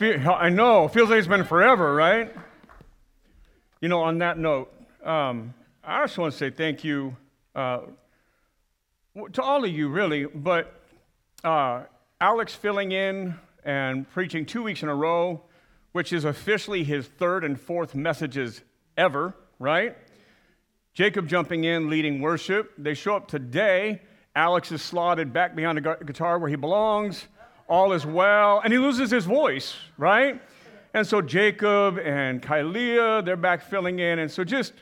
I know, feels like it's been forever, right? You know, on that note, um, I just want to say thank you uh, to all of you, really, but uh, Alex filling in and preaching two weeks in a row, which is officially his third and fourth messages ever, right? Jacob jumping in, leading worship. They show up today. Alex is slotted back behind the guitar where he belongs all is well, and he loses his voice, right? And so Jacob and Kylea, they're back filling in. And so just,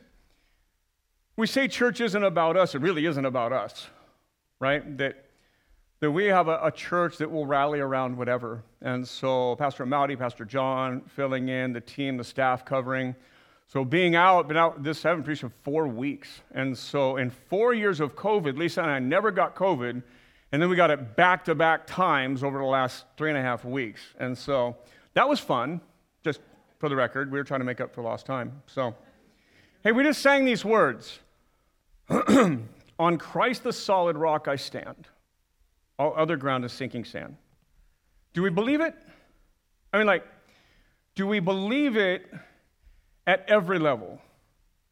we say church isn't about us. It really isn't about us, right? That, that we have a, a church that will rally around whatever. And so Pastor Mowdy, Pastor John filling in, the team, the staff covering. So being out, been out this, preached in four weeks. And so in four years of COVID, Lisa and I never got COVID. And then we got it back to back times over the last three and a half weeks. And so that was fun, just for the record. We were trying to make up for lost time. So, hey, we just sang these words On Christ the solid rock I stand, all other ground is sinking sand. Do we believe it? I mean, like, do we believe it at every level?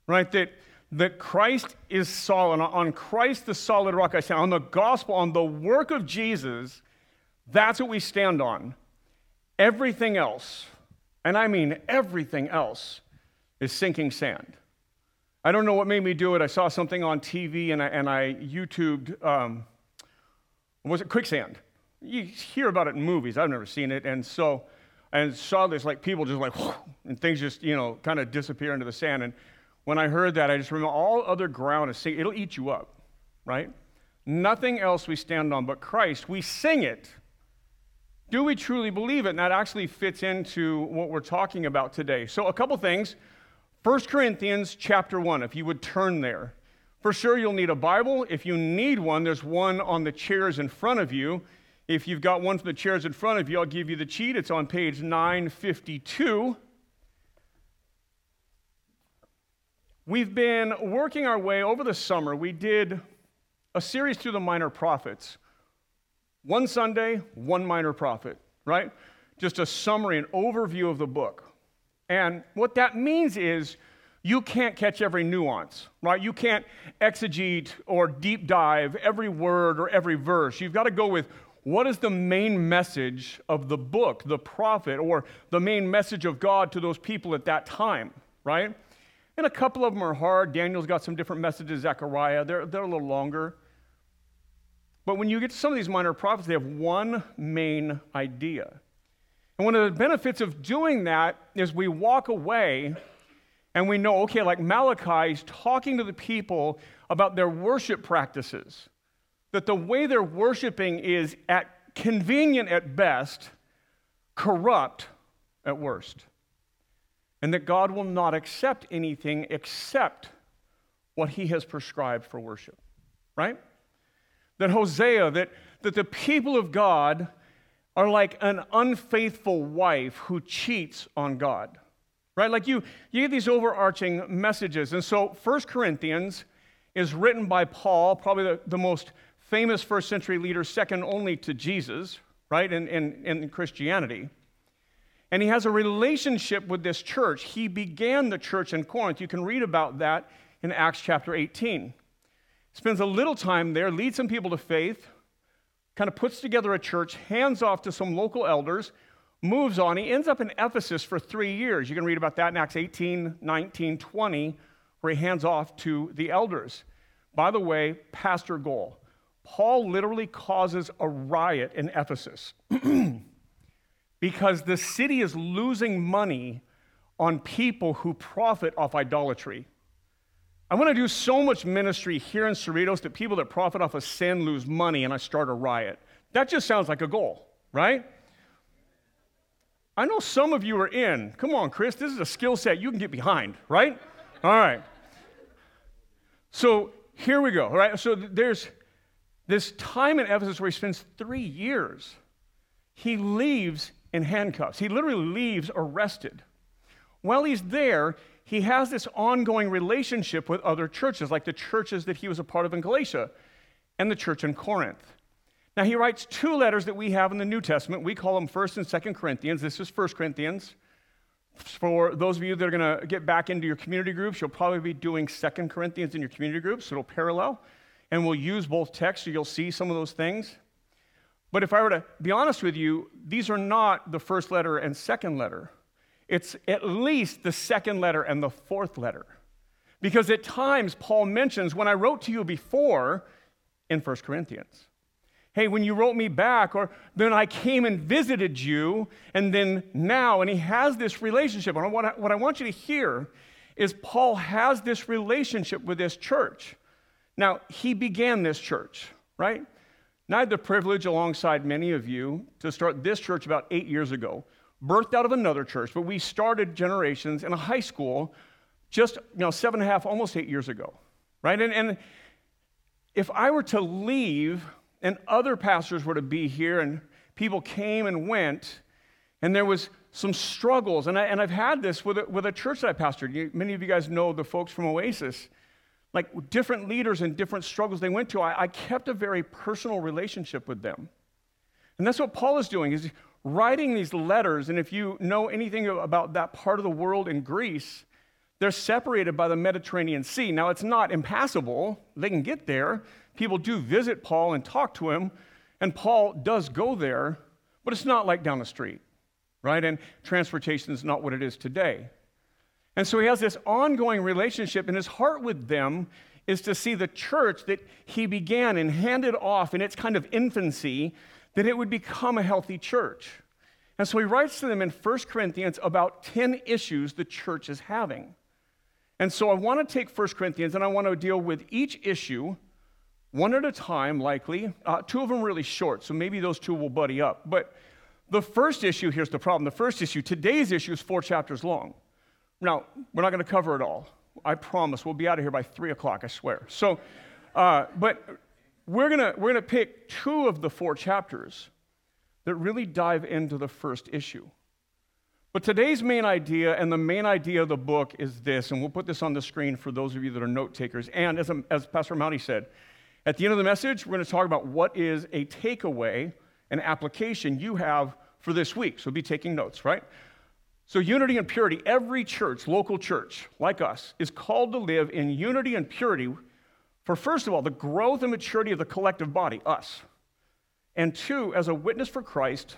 Right? That that Christ is solid. On Christ, the solid rock I stand. On the gospel, on the work of Jesus, that's what we stand on. Everything else, and I mean everything else, is sinking sand. I don't know what made me do it. I saw something on TV and I, and I YouTubed, um, was it quicksand? You hear about it in movies. I've never seen it. And so, and saw this like people just like, and things just, you know, kind of disappear into the sand. And when I heard that, I just remember all other ground is sing, it'll eat you up, right? Nothing else we stand on but Christ. We sing it. Do we truly believe it? And that actually fits into what we're talking about today. So, a couple things. 1 Corinthians chapter 1, if you would turn there. For sure, you'll need a Bible. If you need one, there's one on the chairs in front of you. If you've got one from the chairs in front of you, I'll give you the cheat. It's on page 952. We've been working our way over the summer. We did a series through the minor prophets. One Sunday, one minor prophet, right? Just a summary, an overview of the book. And what that means is you can't catch every nuance, right? You can't exegete or deep dive every word or every verse. You've got to go with what is the main message of the book, the prophet, or the main message of God to those people at that time, right? And a couple of them are hard. Daniel's got some different messages, Zechariah, they're, they're a little longer. But when you get to some of these minor prophets, they have one main idea. And one of the benefits of doing that is we walk away and we know, okay, like Malachi is talking to the people about their worship practices, that the way they're worshiping is at convenient at best, corrupt at worst and that God will not accept anything except what he has prescribed for worship, right? That Hosea, that, that the people of God are like an unfaithful wife who cheats on God, right? Like you, you get these overarching messages. And so First Corinthians is written by Paul, probably the, the most famous first century leader, second only to Jesus, right, in, in, in Christianity. And he has a relationship with this church. He began the church in Corinth. You can read about that in Acts chapter 18. Spends a little time there, leads some people to faith, kind of puts together a church, hands off to some local elders, moves on. He ends up in Ephesus for three years. You can read about that in Acts 18, 19, 20, where he hands off to the elders. By the way, pastor goal. Paul literally causes a riot in Ephesus. because the city is losing money on people who profit off idolatry. I want to do so much ministry here in Cerritos that people that profit off of sin lose money and I start a riot. That just sounds like a goal, right? I know some of you are in. Come on, Chris, this is a skill set you can get behind, right? All right. So here we go, all right? So there's this time in Ephesus where he spends three years. He leaves in handcuffs. He literally leaves arrested. While he's there, he has this ongoing relationship with other churches, like the churches that he was a part of in Galatia and the church in Corinth. Now, he writes two letters that we have in the New Testament. We call them 1st and 2nd Corinthians. This is 1st Corinthians. For those of you that are going to get back into your community groups, you'll probably be doing 2nd Corinthians in your community groups, so it'll parallel. And we'll use both texts, so you'll see some of those things. But if I were to be honest with you, these are not the first letter and second letter. It's at least the second letter and the fourth letter. Because at times, Paul mentions, when I wrote to you before in 1 Corinthians, hey, when you wrote me back, or then I came and visited you, and then now, and he has this relationship. And what I, what I want you to hear is Paul has this relationship with this church. Now, he began this church, right? And I had the privilege, alongside many of you, to start this church about eight years ago, birthed out of another church, but we started generations in a high school just you know, seven and a half, almost eight years ago, right? And, and if I were to leave and other pastors were to be here and people came and went, and there was some struggles, and, I, and I've had this with a, with a church that I pastored. You, many of you guys know the folks from Oasis. Like different leaders and different struggles they went to, I, I kept a very personal relationship with them. And that's what Paul is doing, is writing these letters. And if you know anything about that part of the world in Greece, they're separated by the Mediterranean Sea. Now, it's not impassable, they can get there. People do visit Paul and talk to him, and Paul does go there, but it's not like down the street, right? And transportation is not what it is today. And so he has this ongoing relationship, and his heart with them is to see the church that he began and handed off in its kind of infancy, that it would become a healthy church. And so he writes to them in 1 Corinthians about 10 issues the church is having. And so I want to take 1 Corinthians and I want to deal with each issue one at a time, likely. Uh, two of them really short, so maybe those two will buddy up. But the first issue here's the problem. The first issue, today's issue, is four chapters long. Now, we're not going to cover it all. I promise. We'll be out of here by 3 o'clock, I swear. So, uh, but we're going we're going to pick two of the four chapters that really dive into the first issue. But today's main idea and the main idea of the book is this, and we'll put this on the screen for those of you that are note takers. And as, as Pastor Mounty said, at the end of the message, we're going to talk about what is a takeaway, an application you have for this week. So be taking notes, right? So, unity and purity, every church, local church like us, is called to live in unity and purity for, first of all, the growth and maturity of the collective body, us, and two, as a witness for Christ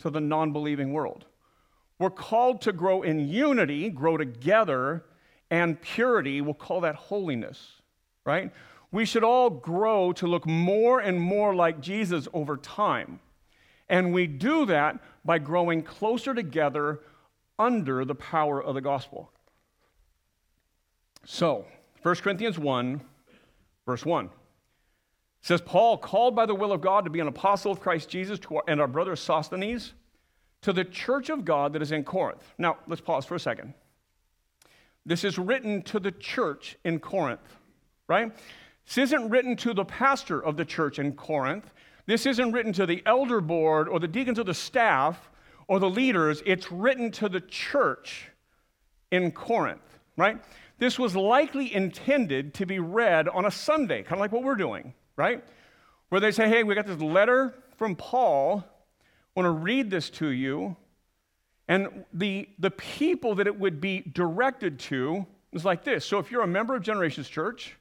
to the non believing world. We're called to grow in unity, grow together, and purity. We'll call that holiness, right? We should all grow to look more and more like Jesus over time. And we do that by growing closer together under the power of the gospel. So, 1 Corinthians 1, verse 1 says, Paul, called by the will of God to be an apostle of Christ Jesus, our, and our brother Sosthenes to the church of God that is in Corinth. Now, let's pause for a second. This is written to the church in Corinth, right? This isn't written to the pastor of the church in Corinth. This isn't written to the elder board or the deacons or the staff or the leaders. It's written to the church in Corinth, right? This was likely intended to be read on a Sunday, kind of like what we're doing, right? Where they say, hey, we got this letter from Paul I want to read this to you. And the, the people that it would be directed to is like this. So if you're a member of Generations Church,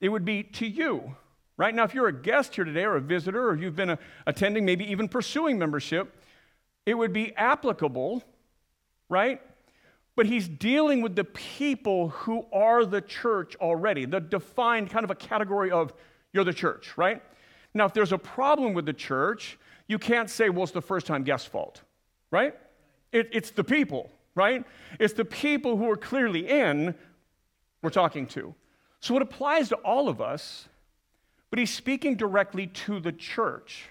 it would be to you. Right now, if you're a guest here today or a visitor or you've been a, attending, maybe even pursuing membership, it would be applicable, right? But he's dealing with the people who are the church already, the defined kind of a category of you're the church, right? Now, if there's a problem with the church, you can't say, well, it's the first time guest's fault, right? It, it's the people, right? It's the people who are clearly in we're talking to. So it applies to all of us, but he's speaking directly to the church.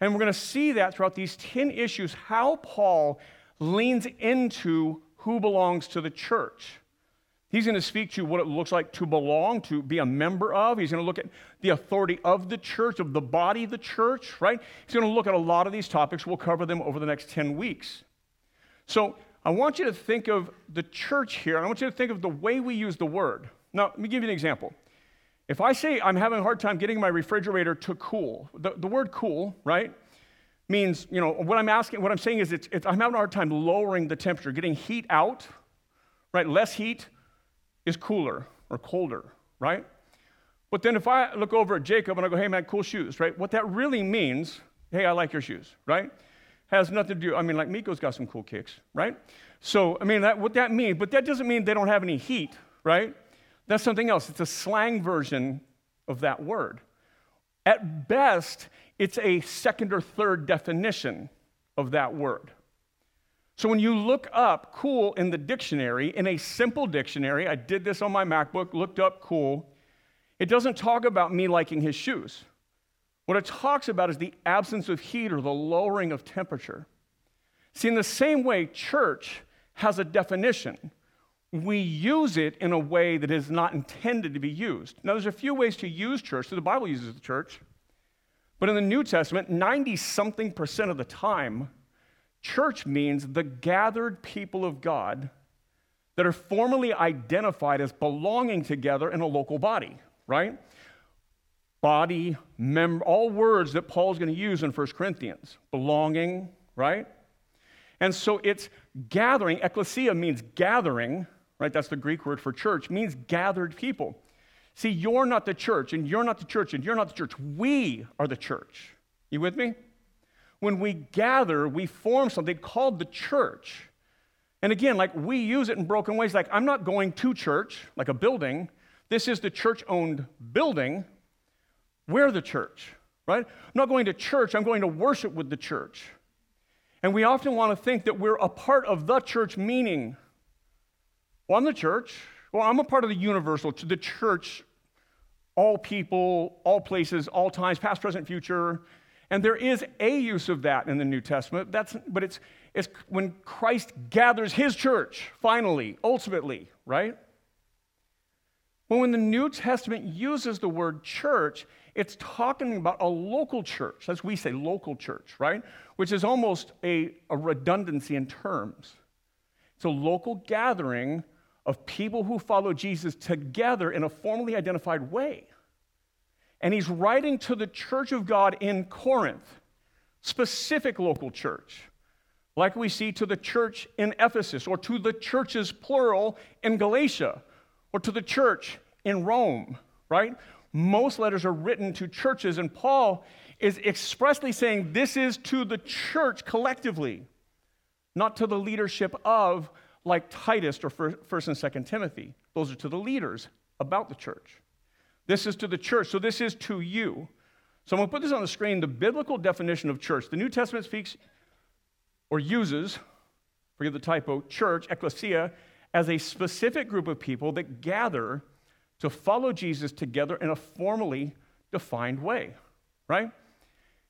And we're going to see that throughout these 10 issues, how Paul leans into who belongs to the church. He's going to speak to what it looks like to belong, to be a member of. He's going to look at the authority of the church, of the body of the church, right? He's going to look at a lot of these topics. We'll cover them over the next 10 weeks. So I want you to think of the church here. I want you to think of the way we use the word. Now, let me give you an example. If I say I'm having a hard time getting my refrigerator to cool, the, the word cool, right, means, you know, what I'm asking, what I'm saying is it's, it's, I'm having a hard time lowering the temperature, getting heat out, right? Less heat is cooler or colder, right? But then if I look over at Jacob and I go, hey man, cool shoes, right? What that really means, hey, I like your shoes, right? Has nothing to do, I mean, like Miko's got some cool kicks, right? So, I mean, that, what that means, but that doesn't mean they don't have any heat, right? That's something else. It's a slang version of that word. At best, it's a second or third definition of that word. So when you look up cool in the dictionary, in a simple dictionary, I did this on my MacBook, looked up cool, it doesn't talk about me liking his shoes. What it talks about is the absence of heat or the lowering of temperature. See, in the same way, church has a definition. We use it in a way that is not intended to be used. Now, there's a few ways to use church. So the Bible uses the church. But in the New Testament, 90 something percent of the time, church means the gathered people of God that are formally identified as belonging together in a local body, right? Body, member, all words that Paul's going to use in 1 Corinthians. Belonging, right? And so it's gathering. Ecclesia means gathering, right? That's the Greek word for church, means gathered people. See, you're not the church, and you're not the church, and you're not the church. We are the church. You with me? When we gather, we form something called the church. And again, like we use it in broken ways, like I'm not going to church, like a building. This is the church owned building. We're the church, right? I'm not going to church, I'm going to worship with the church. And we often want to think that we're a part of the church, meaning, well, I'm the church. Well, I'm a part of the universal, the church, all people, all places, all times, past, present, future. And there is a use of that in the New Testament. That's, but it's, it's when Christ gathers his church, finally, ultimately, right? Well, when the New Testament uses the word church, it's talking about a local church, as we say, local church, right? Which is almost a, a redundancy in terms. It's a local gathering of people who follow Jesus together in a formally identified way. And he's writing to the church of God in Corinth, specific local church, like we see to the church in Ephesus, or to the churches, plural, in Galatia, or to the church in Rome, right? Most letters are written to churches, and Paul is expressly saying this is to the church collectively, not to the leadership of, like Titus or 1st and 2nd Timothy. Those are to the leaders about the church. This is to the church, so this is to you. So I'm going to put this on the screen the biblical definition of church. The New Testament speaks or uses, forgive the typo, church, ecclesia, as a specific group of people that gather to follow Jesus together in a formally defined way, right?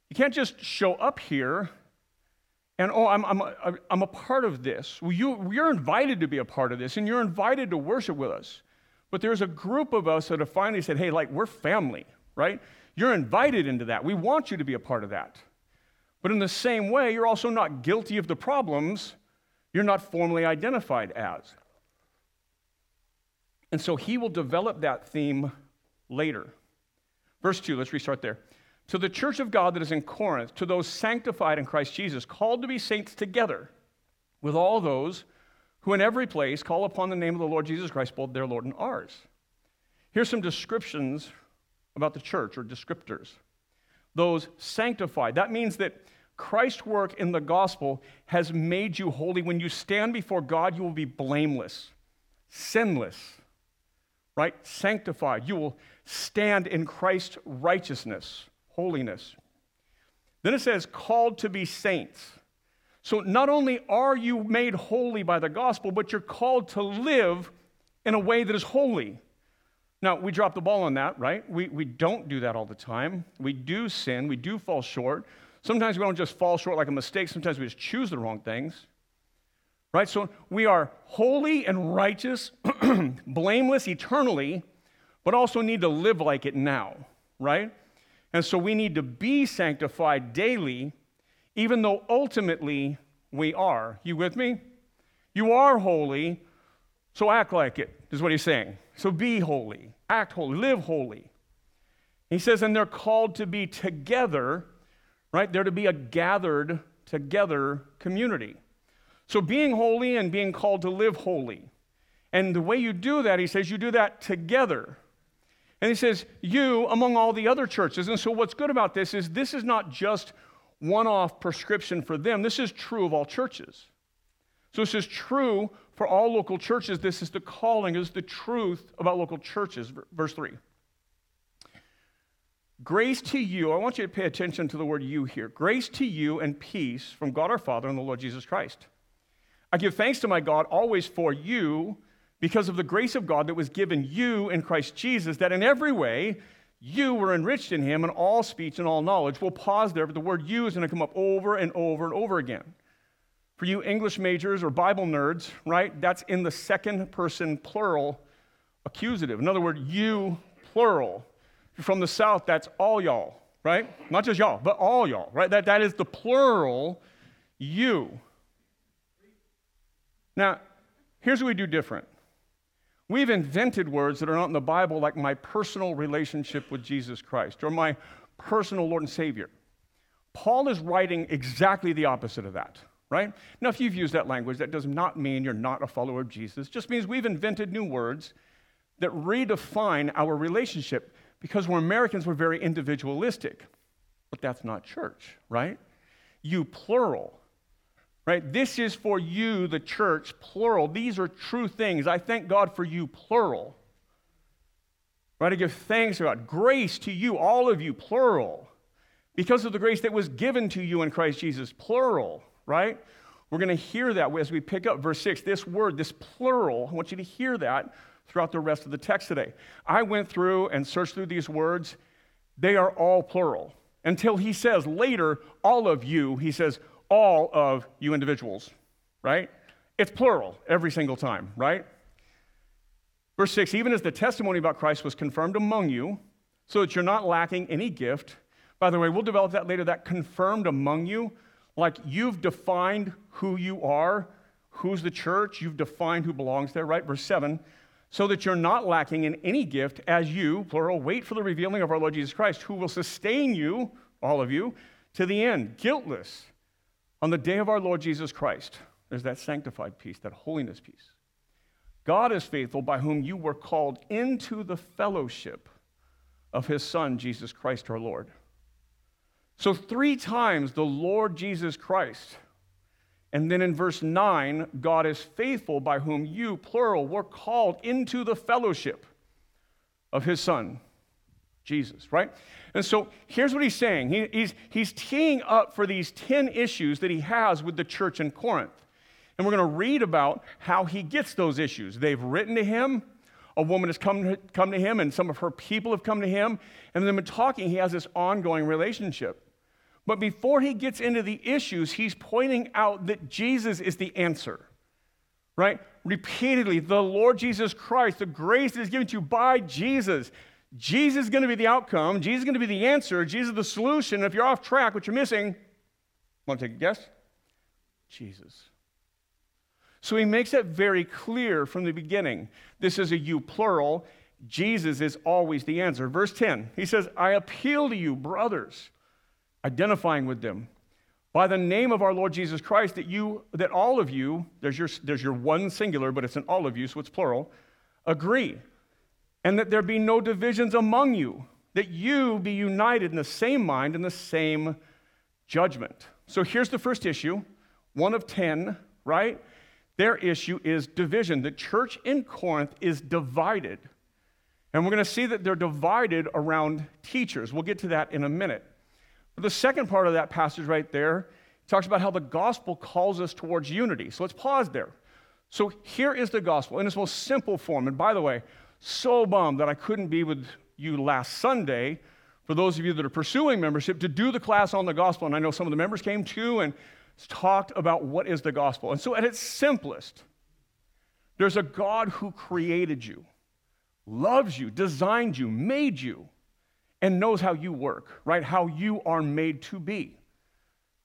You can't just show up here and, oh, I'm, I'm, a, I'm a part of this. Well, you, you're invited to be a part of this, and you're invited to worship with us. But there's a group of us that have finally said, hey, like, we're family, right? You're invited into that. We want you to be a part of that. But in the same way, you're also not guilty of the problems you're not formally identified as. And so he will develop that theme later. Verse 2, let's restart there. To the church of God that is in Corinth, to those sanctified in Christ Jesus, called to be saints together with all those who in every place call upon the name of the Lord Jesus Christ, both their Lord and ours. Here's some descriptions about the church, or descriptors. Those sanctified, that means that Christ's work in the gospel has made you holy. When you stand before God, you will be blameless, sinless right? Sanctified. You will stand in Christ's righteousness, holiness. Then it says, called to be saints. So not only are you made holy by the gospel, but you're called to live in a way that is holy. Now, we drop the ball on that, right? We, we don't do that all the time. We do sin, we do fall short. Sometimes we don't just fall short like a mistake, sometimes we just choose the wrong things. Right? So we are holy and righteous, blameless eternally, but also need to live like it now, right? And so we need to be sanctified daily, even though ultimately we are. You with me? You are holy, so act like it, is what he's saying. So be holy, act holy, live holy. He says, and they're called to be together, right? They're to be a gathered together community. So being holy and being called to live holy. And the way you do that, he says, you do that together. And he says, you among all the other churches. And so what's good about this is this is not just one off prescription for them, this is true of all churches. So this is true for all local churches. This is the calling, is the truth about local churches. Verse 3. Grace to you, I want you to pay attention to the word you here. Grace to you and peace from God our Father and the Lord Jesus Christ. I give thanks to my God always for you because of the grace of God that was given you in Christ Jesus, that in every way you were enriched in him in all speech and all knowledge. We'll pause there, but the word you is going to come up over and over and over again. For you English majors or Bible nerds, right, that's in the second person plural accusative. In other words, you plural from the South, that's all y'all, right? Not just y'all, but all y'all, right? That, that is the plural you. Now, here's what we do different. We've invented words that are not in the Bible, like my personal relationship with Jesus Christ or my personal Lord and Savior. Paul is writing exactly the opposite of that, right? Now, if you've used that language, that does not mean you're not a follower of Jesus. It just means we've invented new words that redefine our relationship because we're Americans, we're very individualistic. But that's not church, right? You plural, right? This is for you, the church, plural. These are true things. I thank God for you, plural. Right? I give thanks to God. grace to you, all of you, plural. Because of the grace that was given to you in Christ Jesus, plural, right? We're going to hear that as we pick up verse 6. This word, this plural, I want you to hear that throughout the rest of the text today. I went through and searched through these words. They are all plural. Until he says later, all of you, he says, all of you individuals, right? It's plural every single time, right? Verse 6 Even as the testimony about Christ was confirmed among you, so that you're not lacking any gift. By the way, we'll develop that later, that confirmed among you, like you've defined who you are, who's the church, you've defined who belongs there, right? Verse 7 so that you're not lacking in any gift as you, plural, wait for the revealing of our Lord Jesus Christ, who will sustain you, all of you, to the end, guiltless, on the day of our Lord Jesus Christ. There's that sanctified peace, that holiness peace. God is faithful, by whom you were called into the fellowship of his Son, Jesus Christ our Lord. So, three times the Lord Jesus Christ and then in verse 9, God is faithful by whom you, plural, were called into the fellowship of his Son, Jesus, right? And so here's what he's saying he, he's, he's teeing up for these 10 issues that he has with the church in Corinth. And we're going to read about how he gets those issues. They've written to him, a woman has come to, come to him, and some of her people have come to him. And they've been talking. He has this ongoing relationship. But before he gets into the issues, he's pointing out that Jesus is the answer, right? Repeatedly, the Lord Jesus Christ, the grace that is given to you by Jesus. Jesus is going to be the outcome. Jesus is going to be the answer. Jesus is the solution. If you're off track, what you're missing, want to take a guess? Jesus. So he makes it very clear from the beginning. This is a you plural. Jesus is always the answer. Verse 10, he says, I appeal to you, brothers identifying with them by the name of our Lord Jesus Christ that you that all of you there's your there's your one singular but it's in all of you so it's plural agree and that there be no divisions among you that you be united in the same mind and the same judgment so here's the first issue one of 10 right their issue is division the church in Corinth is divided and we're going to see that they're divided around teachers we'll get to that in a minute but the second part of that passage right there talks about how the gospel calls us towards unity. So let's pause there. So here is the gospel in its most simple form. And by the way, so bummed that I couldn't be with you last Sunday for those of you that are pursuing membership to do the class on the gospel. And I know some of the members came too and talked about what is the gospel. And so at its simplest, there's a God who created you, loves you, designed you, made you and knows how you work, right? How you are made to be.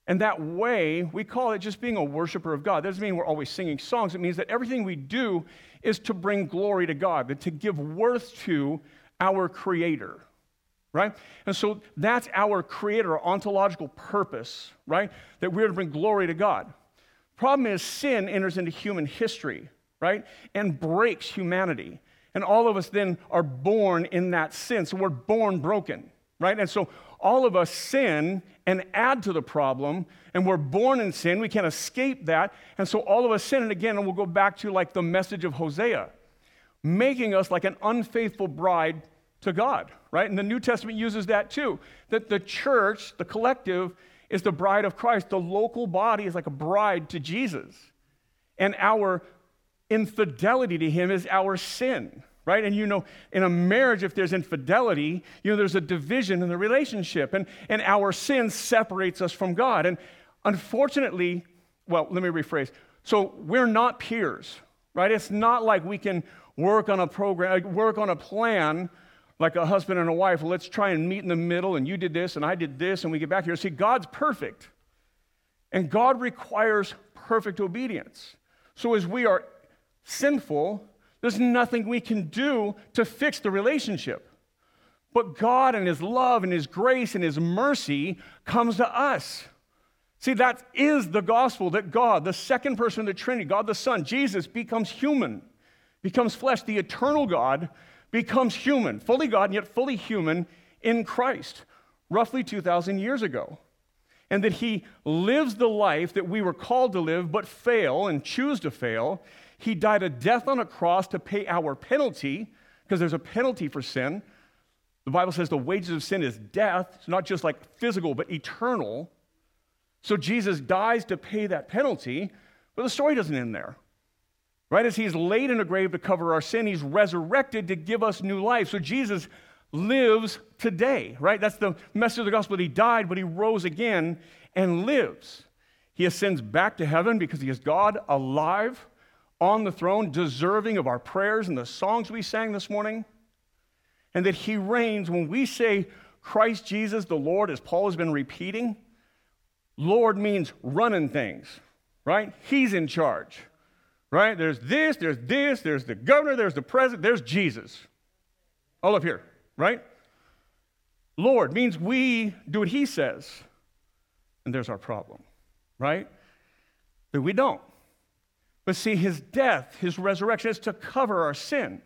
And that way, we call it just being a worshiper of God. That doesn't mean we're always singing songs. It means that everything we do is to bring glory to God, to give worth to our Creator, right? And so that's our creator, our ontological purpose, right? That we're to bring glory to God. Problem is, sin enters into human history, right? And breaks humanity. And all of us then are born in that sin. So we're born broken, right? And so all of us sin and add to the problem, and we're born in sin. We can't escape that. And so all of us sin. And again, and we'll go back to like the message of Hosea, making us like an unfaithful bride to God, right? And the New Testament uses that too. That the church, the collective, is the bride of Christ. The local body is like a bride to Jesus. And our infidelity to him is our sin, right? And you know, in a marriage, if there's infidelity, you know, there's a division in the relationship, and, and our sin separates us from God. And unfortunately, well, let me rephrase. So we're not peers, right? It's not like we can work on a program, work on a plan like a husband and a wife. Let's try and meet in the middle, and you did this, and I did this, and we get back here. See, God's perfect, and God requires perfect obedience. So as we are sinful, there's nothing we can do to fix the relationship. But God and His love and His grace and His mercy comes to us. See, that is the gospel that God, the second person of the Trinity, God the Son, Jesus, becomes human, becomes flesh. The eternal God becomes human, fully God and yet fully human in Christ, roughly 2,000 years ago. And that he lives the life that we were called to live but fail and choose to fail. He died a death on a cross to pay our penalty, because there's a penalty for sin. The Bible says the wages of sin is death. It's not just like physical, but eternal. So Jesus dies to pay that penalty, but the story doesn't end there. Right? As he's laid in a grave to cover our sin, he's resurrected to give us new life. So Jesus lives today, right? That's the message of the gospel. He died, but he rose again and lives. He ascends back to heaven because he is God alive on the throne, deserving of our prayers and the songs we sang this morning. And that he reigns when we say Christ Jesus the Lord, as Paul has been repeating. Lord means running things, right? He's in charge right? There's this, there's this, there's the governor, there's the president, there's Jesus. All up here, right? Lord means we do what he says. And there's our problem, right? That we don't. But see, his death, his resurrection is to cover our sin.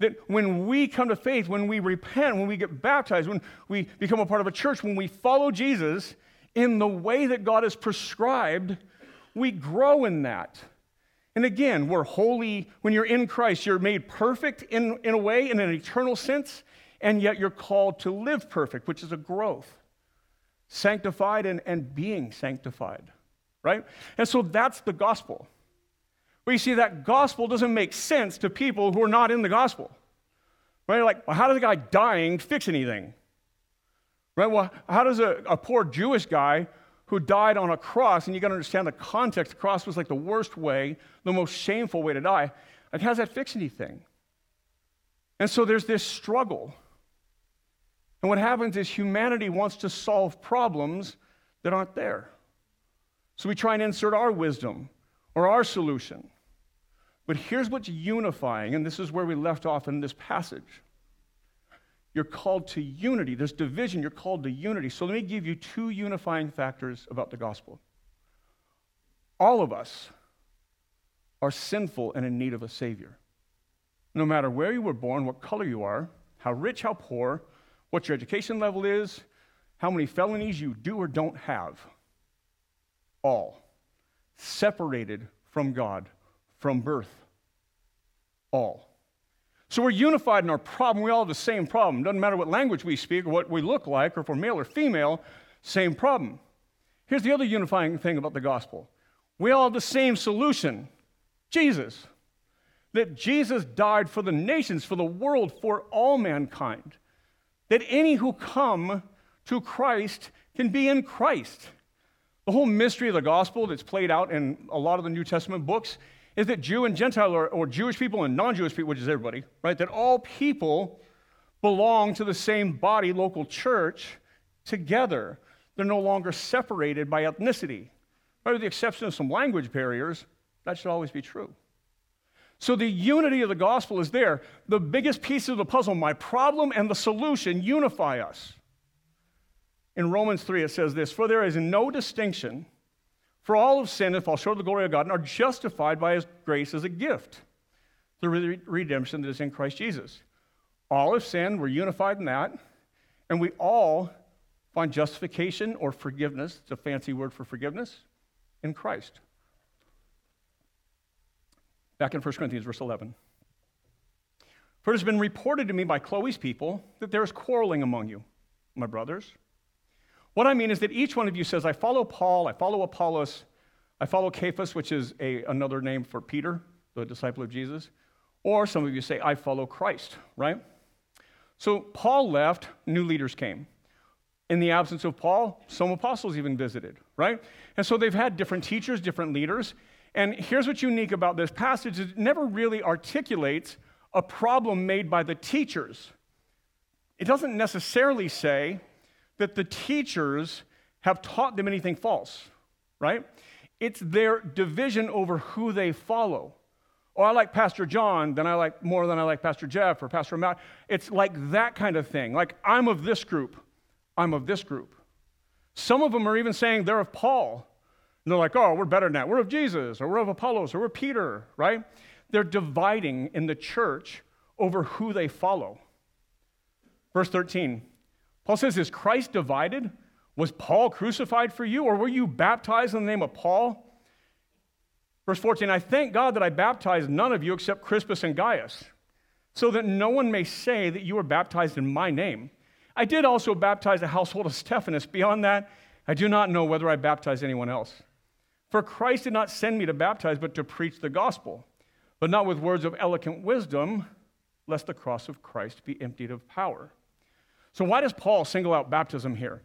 That when we come to faith, when we repent, when we get baptized, when we become a part of a church, when we follow Jesus in the way that God has prescribed, we grow in that. And again, we're holy. When you're in Christ, you're made perfect in, in a way, in an eternal sense, and yet you're called to live perfect, which is a growth. Sanctified and, and being sanctified, right? And so that's the gospel. But you see, that gospel doesn't make sense to people who are not in the gospel. Right? Like, well, how does a guy dying fix anything? Right? Well, how does a, a poor Jewish guy who died on a cross, and you got to understand the context. The cross was like the worst way, the most shameful way to die. Like, how does that fix anything? And so there's this struggle. And what happens is humanity wants to solve problems that aren't there. So we try and insert our wisdom or our solution. But here's what's unifying, and this is where we left off in this passage. You're called to unity. There's division, you're called to unity. So let me give you two unifying factors about the gospel. All of us are sinful and in need of a Savior. No matter where you were born, what color you are, how rich, how poor, what your education level is, how many felonies you do or don't have. All separated from God from birth. All. So we're unified in our problem. We all have the same problem. Doesn't matter what language we speak or what we look like or if we're male or female, same problem. Here's the other unifying thing about the gospel we all have the same solution Jesus. That Jesus died for the nations, for the world, for all mankind. That any who come to Christ can be in Christ. The whole mystery of the gospel that's played out in a lot of the New Testament books is that Jew and Gentile, or, or Jewish people and non Jewish people, which is everybody, right, that all people belong to the same body, local church, together. They're no longer separated by ethnicity. Right, with the exception of some language barriers, that should always be true. So the unity of the gospel is there. The biggest piece of the puzzle, my problem and the solution, unify us. In Romans 3, it says this For there is no distinction, for all have sinned and fall short of the glory of God and are justified by his grace as a gift through the redemption that is in Christ Jesus. All have sinned, we're unified in that, and we all find justification or forgiveness, it's a fancy word for forgiveness, in Christ. Back in 1 Corinthians, verse 11. For it has been reported to me by Chloe's people that there is quarreling among you, my brothers. What I mean is that each one of you says, I follow Paul, I follow Apollos, I follow Cephas, which is a, another name for Peter, the disciple of Jesus. Or some of you say, I follow Christ, right? So Paul left, new leaders came. In the absence of Paul, some apostles even visited, right? And so they've had different teachers, different leaders. And here's what's unique about this passage it never really articulates a problem made by the teachers. It doesn't necessarily say that the teachers have taught them anything false, right? It's their division over who they follow. Or I like Pastor John, then I like more than I like Pastor Jeff or Pastor Matt. It's like that kind of thing. Like, I'm of this group, I'm of this group. Some of them are even saying they're of Paul. And they're like, oh, we're better than that. We're of Jesus, or we're of Apollos, or we're Peter, right? They're dividing in the church over who they follow. Verse 13, Paul says, Is Christ divided? Was Paul crucified for you, or were you baptized in the name of Paul? Verse 14, I thank God that I baptized none of you except Crispus and Gaius, so that no one may say that you were baptized in my name. I did also baptize the household of Stephanas. Beyond that, I do not know whether I baptized anyone else. For Christ did not send me to baptize, but to preach the gospel, but not with words of eloquent wisdom, lest the cross of Christ be emptied of power. So, why does Paul single out baptism here?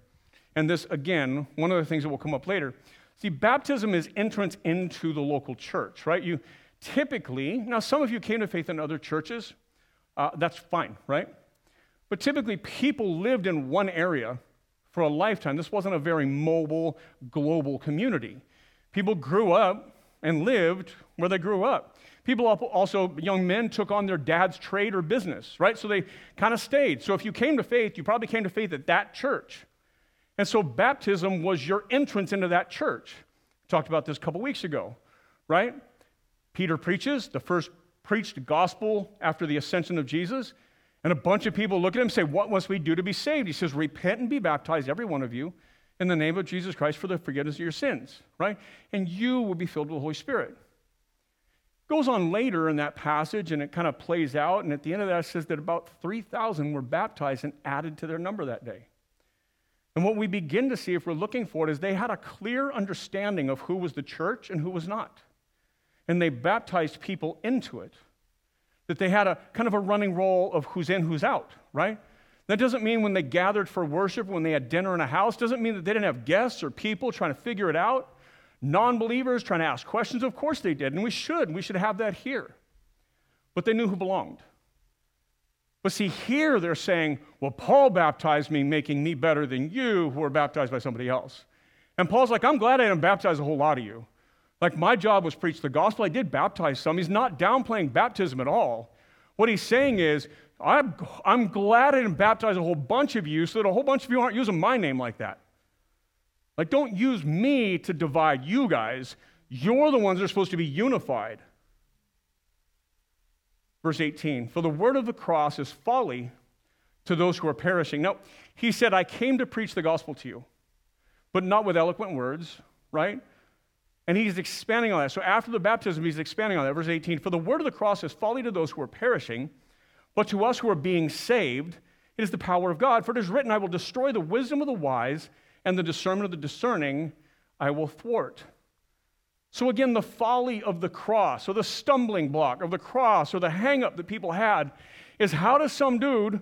And this, again, one of the things that will come up later. See, baptism is entrance into the local church, right? You typically, now some of you came to faith in other churches, uh, that's fine, right? But typically, people lived in one area for a lifetime. This wasn't a very mobile, global community. People grew up and lived where they grew up. People also, young men, took on their dad's trade or business, right? So they kind of stayed. So if you came to faith, you probably came to faith at that church. And so baptism was your entrance into that church. We talked about this a couple weeks ago, right? Peter preaches, the first preached gospel after the ascension of Jesus. And a bunch of people look at him and say, What must we do to be saved? He says, Repent and be baptized, every one of you, in the name of Jesus Christ for the forgiveness of your sins, right? And you will be filled with the Holy Spirit. Goes on later in that passage and it kind of plays out. And at the end of that, it says that about 3,000 were baptized and added to their number that day. And what we begin to see, if we're looking for it, is they had a clear understanding of who was the church and who was not. And they baptized people into it. That they had a kind of a running roll of who's in, who's out, right? That doesn't mean when they gathered for worship, when they had dinner in a house, doesn't mean that they didn't have guests or people trying to figure it out. Non believers trying to ask questions. Of course they did, and we should. We should have that here. But they knew who belonged. But see, here they're saying, well, Paul baptized me, making me better than you who were baptized by somebody else. And Paul's like, I'm glad I didn't baptize a whole lot of you. Like, my job was preach the gospel. I did baptize some. He's not downplaying baptism at all. What he's saying is, I'm, I'm glad I didn't baptize a whole bunch of you so that a whole bunch of you aren't using my name like that. Like, don't use me to divide you guys. You're the ones that are supposed to be unified. Verse 18 For the word of the cross is folly to those who are perishing. Now, he said, I came to preach the gospel to you, but not with eloquent words, right? And he's expanding on that. So after the baptism, he's expanding on that. Verse 18 For the word of the cross is folly to those who are perishing but to us who are being saved, it is the power of God. For it is written, I will destroy the wisdom of the wise, and the discernment of the discerning I will thwart. So, again, the folly of the cross, or the stumbling block of the cross, or the hangup that people had, is how does some dude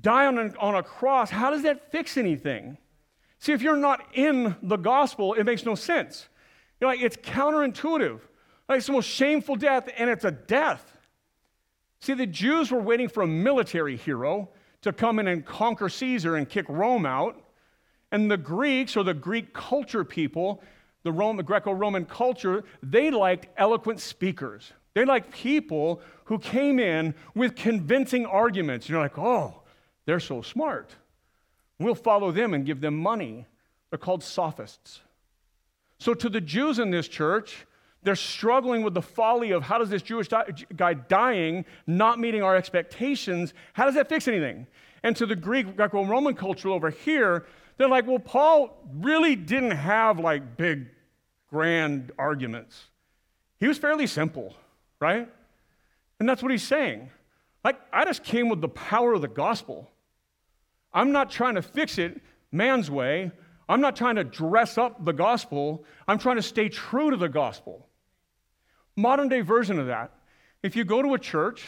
die on a, on a cross? How does that fix anything? See, if you're not in the gospel, it makes no sense. You're like, it's counterintuitive. Like, it's the most shameful death, and it's a death. See, the Jews were waiting for a military hero to come in and conquer Caesar and kick Rome out. And the Greeks, or the Greek culture people, the, Rome, the Greco Roman culture, they liked eloquent speakers. They liked people who came in with convincing arguments. You're like, oh, they're so smart. We'll follow them and give them money. They're called sophists. So, to the Jews in this church, they're struggling with the folly of how does this Jewish guy dying, not meeting our expectations, how does that fix anything? And to the Greek, Greco Roman culture over here, they're like, well, Paul really didn't have like big, grand arguments. He was fairly simple, right? And that's what he's saying. Like, I just came with the power of the gospel. I'm not trying to fix it man's way. I'm not trying to dress up the gospel. I'm trying to stay true to the gospel. Modern day version of that. If you go to a church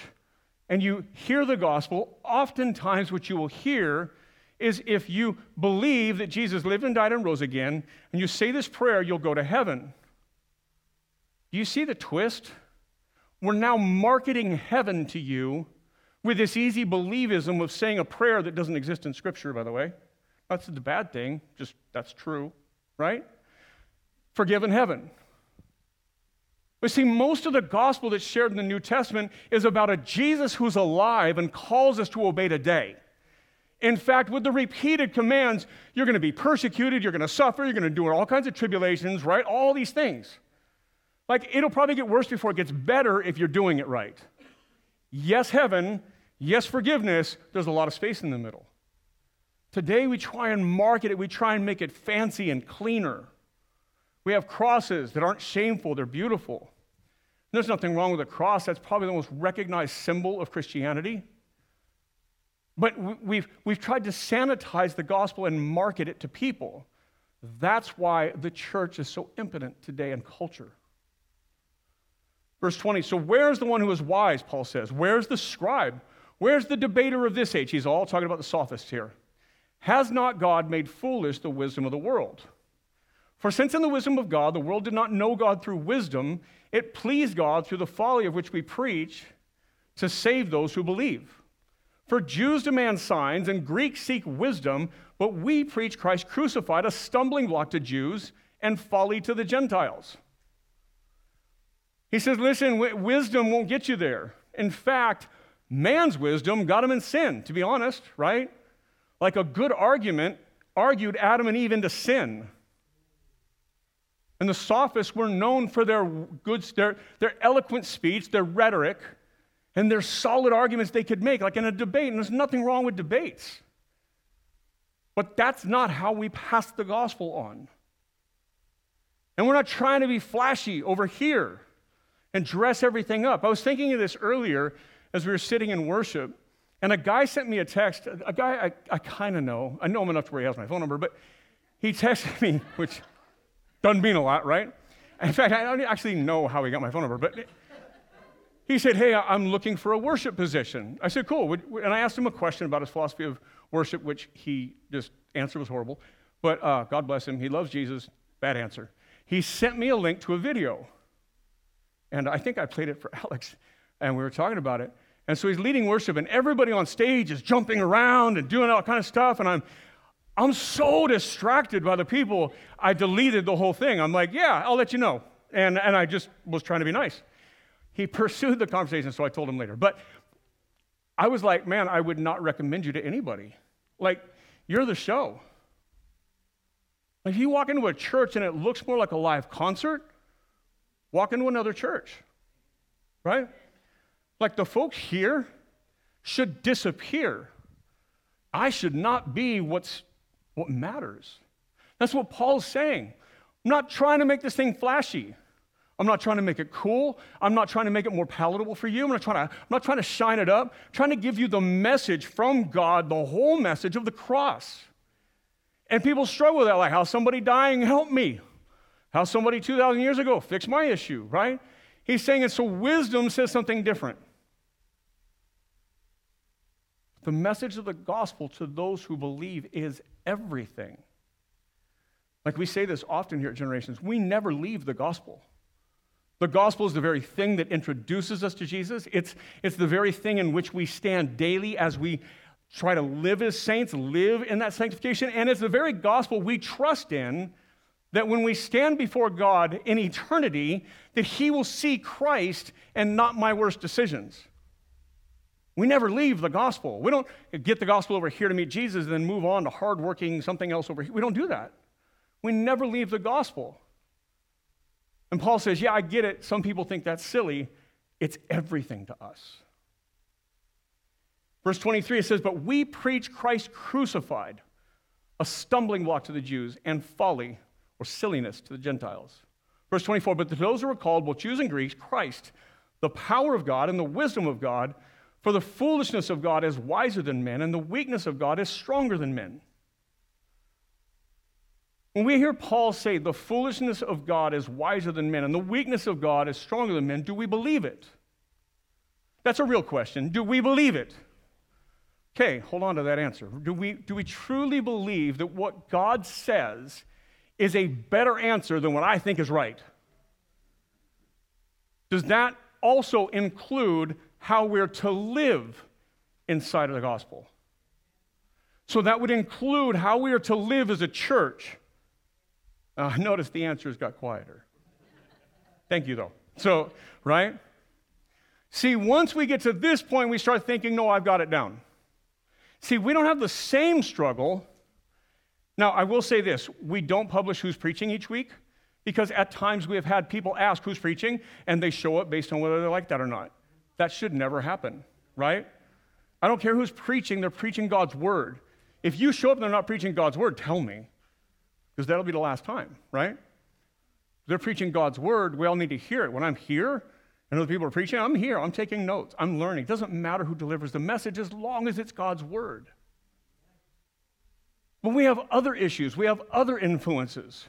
and you hear the gospel, oftentimes what you will hear is if you believe that Jesus lived and died and rose again, and you say this prayer, you'll go to heaven. Do you see the twist? We're now marketing heaven to you with this easy believism of saying a prayer that doesn't exist in Scripture, by the way. That's the bad thing, just that's true, right? Forgiven heaven. But see, most of the gospel that's shared in the New Testament is about a Jesus who's alive and calls us to obey today. In fact, with the repeated commands, you're going to be persecuted, you're going to suffer, you're going to do all kinds of tribulations, right? All these things. Like, it'll probably get worse before it gets better if you're doing it right. Yes, heaven, yes, forgiveness, there's a lot of space in the middle. Today, we try and market it, we try and make it fancy and cleaner. We have crosses that aren't shameful, they're beautiful. And There's nothing wrong with a cross, that's probably the most recognized symbol of Christianity. But we've, we've tried to sanitize the gospel and market it to people. That's why the church is so impotent today in culture. Verse 20 So, where's the one who is wise, Paul says? Where's the scribe? Where's the debater of this age? He's all talking about the sophists here. Has not God made foolish the wisdom of the world? For since in the wisdom of God the world did not know God through wisdom, it pleased God through the folly of which we preach to save those who believe. For Jews demand signs and Greeks seek wisdom, but we preach Christ crucified, a stumbling block to Jews and folly to the Gentiles. He says, listen, wisdom won't get you there. In fact, man's wisdom got him in sin, to be honest, right? Like a good argument argued Adam and Eve into sin. And the sophists were known for their good, their, their eloquent speech, their rhetoric, and there's solid arguments they could make, like in a debate. And there's nothing wrong with debates. But that's not how we pass the gospel on. And we're not trying to be flashy over here and dress everything up. I was thinking of this earlier as we were sitting in worship, and a guy sent me a text. A guy I, I kind of know. I know him enough to where he has my phone number, but he texted me, which doesn't mean a lot, right? In fact, I don't actually know how he got my phone number, but he said, Hey, I'm looking for a worship position. I said, Cool. And I asked him a question about his philosophy of worship, which he just answer was horrible. But uh, God bless him. He loves Jesus. Bad answer. He sent me a link to a video. And I think I played it for Alex, and we were talking about it. And so he's leading worship, and everybody on stage is jumping around and doing all kind of stuff. And I'm, I'm so distracted by the people, I deleted the whole thing. I'm like, yeah, I'll let you know. And, and I just was trying to be nice. He pursued the conversation, so I told him later. But I was like, man, I would not recommend you to anybody. Like, you're the show. If you walk into a church and it looks more like a live concert, walk into another church, right? Like the folks here should disappear. I should not be what's what matters. That's what Paul's saying. I'm not trying to make this thing flashy. I'm not trying to make it cool. I'm not trying to make it more palatable for you. I'm not trying to, I'm not trying to shine it up. I'm trying to give you the message from God, the whole message of the cross. And people struggle with that, like, how somebody dying help me? How somebody 2,000 years ago fixed my issue, right? He's saying it so wisdom says something different. The message of the gospel to those who believe is everything. Like we say this often here at Generations, we never leave the gospel. The gospel is the very thing that introduces us to Jesus. It's, it's the very thing in which we stand daily as we try to live as saints, live in that sanctification. And it's the very gospel we trust in that when we stand before God in eternity, that He will see Christ and not my worst decisions. We never leave the gospel. We don't get the gospel over here to meet Jesus and then move on to hardworking something else over here. We don't do that. We never leave the gospel. And Paul says, Yeah, I get it. Some people think that's silly. It's everything to us. Verse 23, it says, But we preach Christ crucified, a stumbling block to the Jews, and folly or silliness to the Gentiles. Verse 24, But to those who are called, both Jews and Greeks, Christ, the power of God and the wisdom of God, for the foolishness of God is wiser than men, and the weakness of God is stronger than men. When we hear Paul say the foolishness of God is wiser than men and the weakness of God is stronger than men, do we believe it? That's a real question. Do we believe it? Okay, hold on to that answer. Do we, do we truly believe that what God says is a better answer than what I think is right? Does that also include how we're to live inside of the gospel? So that would include how we are to live as a church. Uh, notice the answers got quieter. Thank you, though. So, right? See, once we get to this point, we start thinking, no, I've got it down. See, we don't have the same struggle. Now, I will say this we don't publish who's preaching each week because at times we have had people ask who's preaching and they show up based on whether they like that or not. That should never happen, right? I don't care who's preaching, they're preaching God's word. If you show up and they're not preaching God's word, tell me because that'll be the last time, right? They're preaching God's word. We all need to hear it. When I'm here and other people are preaching, I'm here. I'm taking notes. I'm learning. It doesn't matter who delivers the message as long as it's God's word. But we have other issues, we have other influences,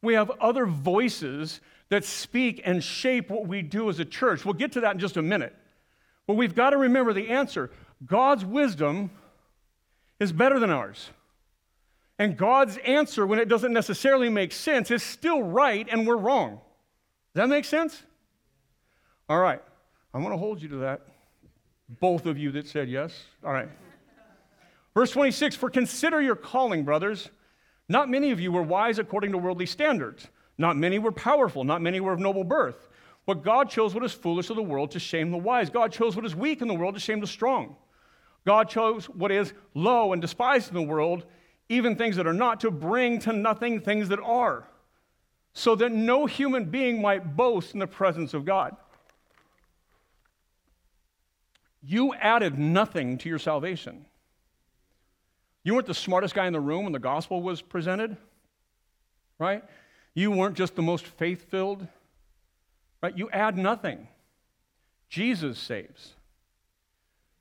we have other voices that speak and shape what we do as a church. We'll get to that in just a minute. But we've got to remember the answer God's wisdom is better than ours. And God's answer, when it doesn't necessarily make sense, is still right and we're wrong. Does that make sense? All right. I'm going to hold you to that. Both of you that said yes. All right. Verse 26 For consider your calling, brothers. Not many of you were wise according to worldly standards. Not many were powerful. Not many were of noble birth. But God chose what is foolish of the world to shame the wise. God chose what is weak in the world to shame the strong. God chose what is low and despised in the world even things that are not, to bring to nothing things that are, so that no human being might boast in the presence of God. You added nothing to your salvation. You weren't the smartest guy in the room when the gospel was presented, right? You weren't just the most faith filled, right? You add nothing. Jesus saves,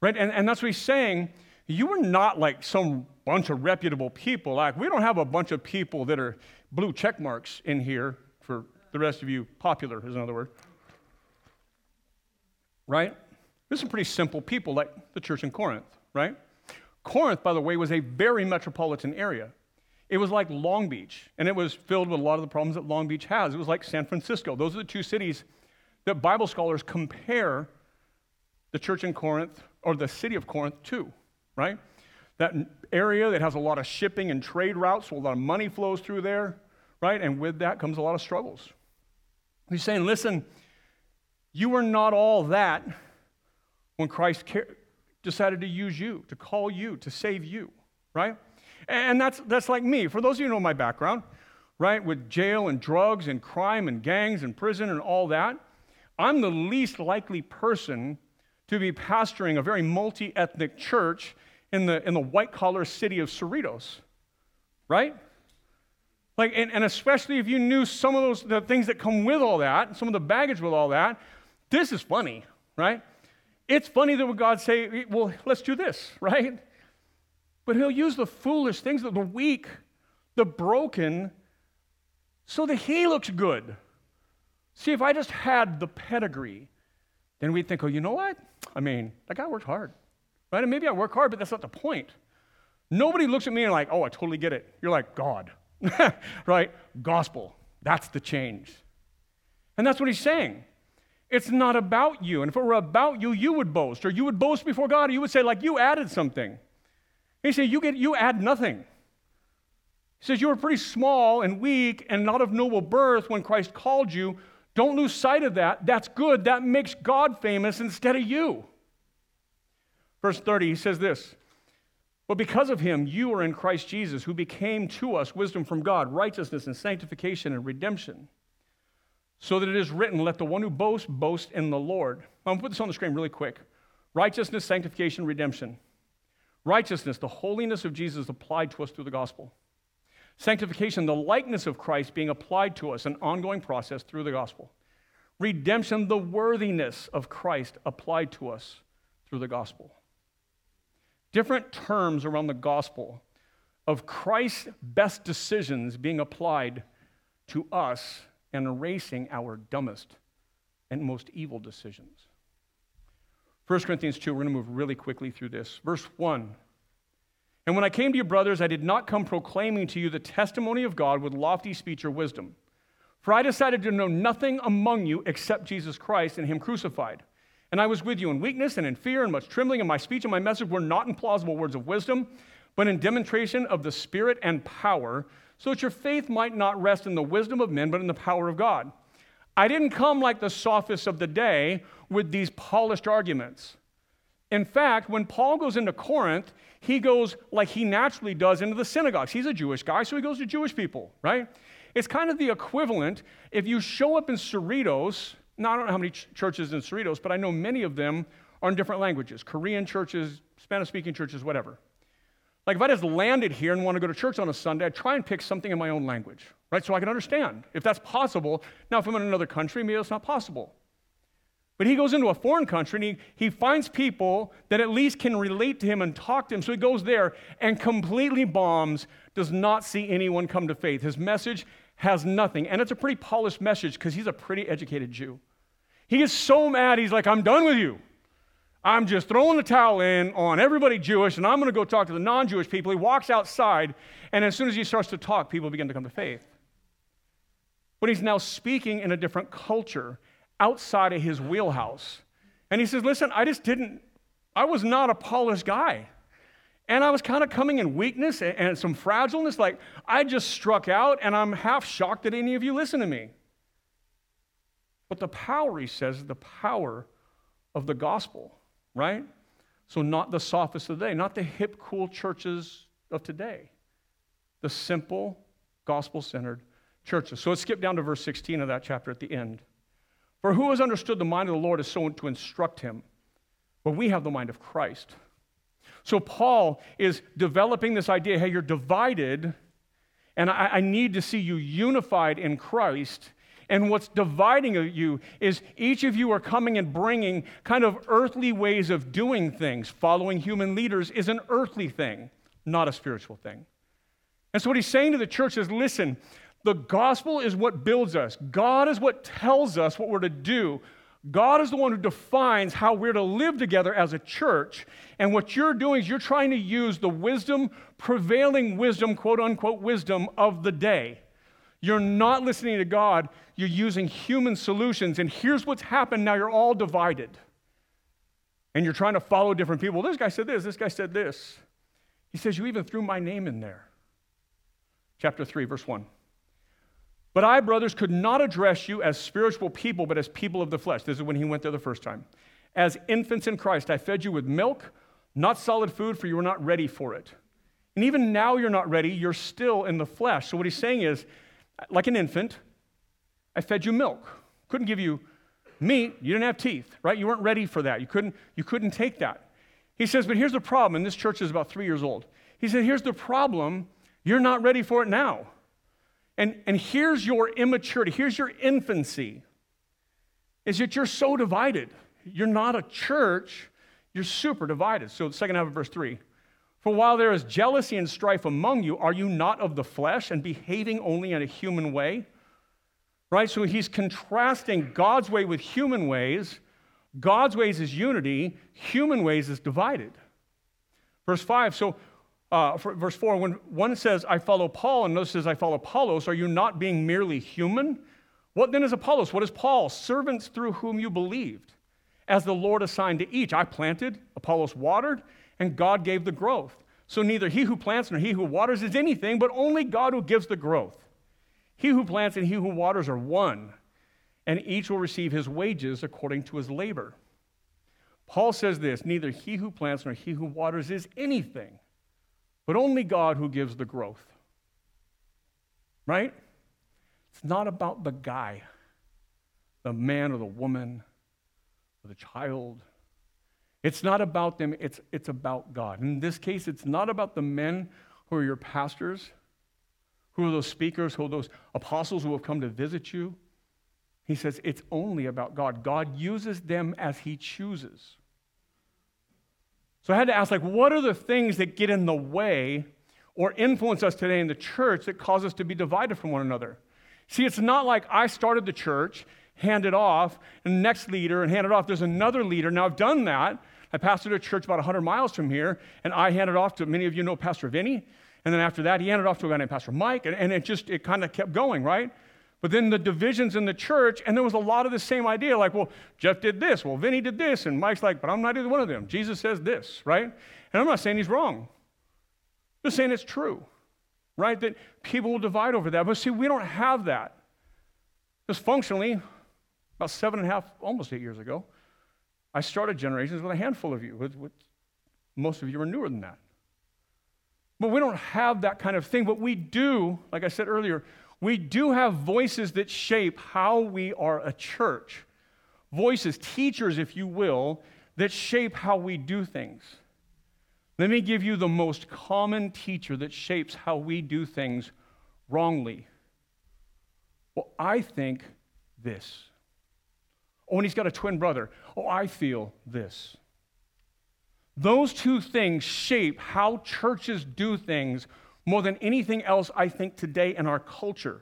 right? And, and that's what he's saying. You were not like some bunch of reputable people. Like, we don't have a bunch of people that are blue check marks in here for the rest of you. Popular is another word. Right? There's some pretty simple people like the church in Corinth, right? Corinth, by the way, was a very metropolitan area. It was like Long Beach, and it was filled with a lot of the problems that Long Beach has. It was like San Francisco. Those are the two cities that Bible scholars compare the church in Corinth or the city of Corinth to, right? That area that has a lot of shipping and trade routes, so a lot of money flows through there, right? And with that comes a lot of struggles. He's saying, listen, you were not all that when Christ decided to use you, to call you, to save you, right? And that's, that's like me. For those of you who know my background, right, with jail and drugs and crime and gangs and prison and all that, I'm the least likely person to be pastoring a very multi ethnic church in the, in the white collar city of Cerritos, right? Like, and, and especially if you knew some of those the things that come with all that, some of the baggage with all that, this is funny, right? It's funny that when God say, well, let's do this, right? But he'll use the foolish things, the weak, the broken, so that he looks good. See, if I just had the pedigree, then we'd think, oh, you know what? I mean, that guy worked hard. Right? And maybe I work hard, but that's not the point. Nobody looks at me and like, oh, I totally get it. You're like, God. right? Gospel. That's the change. And that's what he's saying. It's not about you. And if it were about you, you would boast, or you would boast before God, or you would say, like, you added something. He said, you get you add nothing. He says, You were pretty small and weak and not of noble birth when Christ called you. Don't lose sight of that. That's good. That makes God famous instead of you. Verse 30, he says this But because of him, you are in Christ Jesus, who became to us wisdom from God, righteousness and sanctification and redemption. So that it is written, Let the one who boasts boast in the Lord. I'm going to put this on the screen really quick righteousness, sanctification, redemption. Righteousness, the holiness of Jesus applied to us through the gospel. Sanctification, the likeness of Christ being applied to us, an ongoing process through the gospel. Redemption, the worthiness of Christ applied to us through the gospel. Different terms around the gospel of Christ's best decisions being applied to us and erasing our dumbest and most evil decisions. 1 Corinthians 2, we're going to move really quickly through this. Verse 1 and when I came to you, brothers, I did not come proclaiming to you the testimony of God with lofty speech or wisdom. For I decided to know nothing among you except Jesus Christ and Him crucified. And I was with you in weakness and in fear and much trembling, and my speech and my message were not in plausible words of wisdom, but in demonstration of the Spirit and power, so that your faith might not rest in the wisdom of men, but in the power of God. I didn't come like the sophists of the day with these polished arguments. In fact, when Paul goes into Corinth, he goes like he naturally does into the synagogues. He's a Jewish guy, so he goes to Jewish people, right? It's kind of the equivalent if you show up in Cerritos. Now, I don't know how many ch- churches in Cerritos, but I know many of them are in different languages Korean churches, Spanish speaking churches, whatever. Like if I just landed here and want to go to church on a Sunday, I'd try and pick something in my own language, right? So I can understand if that's possible. Now, if I'm in another country, maybe it's not possible. But he goes into a foreign country and he, he finds people that at least can relate to him and talk to him. So he goes there and completely bombs, does not see anyone come to faith. His message has nothing. And it's a pretty polished message because he's a pretty educated Jew. He is so mad, he's like, I'm done with you. I'm just throwing the towel in on everybody Jewish, and I'm going to go talk to the non Jewish people. He walks outside, and as soon as he starts to talk, people begin to come to faith. But he's now speaking in a different culture outside of his wheelhouse. And he says, Listen, I just didn't, I was not a polished guy. And I was kind of coming in weakness and, some fragileness. Like, I just struck out, and I'm half shocked that any of you listen to me. But the power, he says, is the power of the gospel, right? So, not the sophists of the day, not the hip, cool churches of today, the simple, gospel centered churches. So, let's skip down to verse 16 of that chapter at the end. For who has understood the mind of the Lord is so to instruct him? But we have the mind of Christ. So Paul is developing this idea hey, you're divided, and I, I need to see you unified in Christ. And what's dividing you is each of you are coming and bringing kind of earthly ways of doing things. Following human leaders is an earthly thing, not a spiritual thing. And so, what he's saying to the church is listen, the gospel is what builds us. God is what tells us what we're to do. God is the one who defines how we're to live together as a church. And what you're doing is you're trying to use the wisdom, prevailing wisdom, quote unquote, wisdom of the day. You're not listening to God, you're using human solutions. And here's what's happened now you're all divided. And you're trying to follow different people. This guy said this, this guy said this. He says, You even threw my name in there. Chapter 3, verse 1. But I, brothers, could not address you as spiritual people, but as people of the flesh. This is when he went there the first time. As infants in Christ, I fed you with milk, not solid food, for you were not ready for it. And even now you're not ready, you're still in the flesh. So what he's saying is, like an infant, I fed you milk. Couldn't give you meat, you didn't have teeth, right? You weren't ready for that. You couldn't, you couldn't take that. He says, but here's the problem, and this church is about three years old. He said, here's the problem, you're not ready for it now. And, and here's your immaturity, here's your infancy, is that you're so divided. You're not a church, you're super divided. So, the second half of verse 3 For while there is jealousy and strife among you, are you not of the flesh and behaving only in a human way? Right? So, he's contrasting God's way with human ways. God's ways is unity, human ways is divided. Verse 5 So, uh, verse 4, when one says, I follow Paul, and another says, I follow Apollos, are you not being merely human? What then is Apollos? What is Paul? Servants through whom you believed, as the Lord assigned to each. I planted, Apollos watered, and God gave the growth. So neither he who plants nor he who waters is anything, but only God who gives the growth. He who plants and he who waters are one, and each will receive his wages according to his labor. Paul says this neither he who plants nor he who waters is anything, but only God who gives the growth. Right? It's not about the guy, the man or the woman or the child it's not about them, it's, it's about God. In this case, it's not about the men who are your pastors, who are those speakers, who are those apostles who have come to visit you. He says it's only about God. God uses them as He chooses. So I had to ask, like, what are the things that get in the way or influence us today in the church that cause us to be divided from one another? See, it's not like I started the church, handed off, and next leader, and handed off. There's another leader. Now I've done that. I pastored a church about 100 miles from here, and I handed off to many of you know Pastor Vinny. And then after that, he handed off to a guy named Pastor Mike, and, and it just, it kind of kept going, right? But then the divisions in the church, and there was a lot of the same idea like, well, Jeff did this, well, Vinny did this, and Mike's like, but I'm not either one of them. Jesus says this, right? And I'm not saying he's wrong, I'm just saying it's true, right? That people will divide over that. But see, we don't have that. Just functionally, about seven and a half, almost eight years ago, I started generations with a handful of you. With, with, most of you are newer than that. But we don't have that kind of thing. But we do, like I said earlier, we do have voices that shape how we are a church. Voices, teachers, if you will, that shape how we do things. Let me give you the most common teacher that shapes how we do things wrongly. Well, I think this. Oh, and he's got a twin brother. Oh, I feel this. Those two things shape how churches do things more than anything else, I think, today in our culture.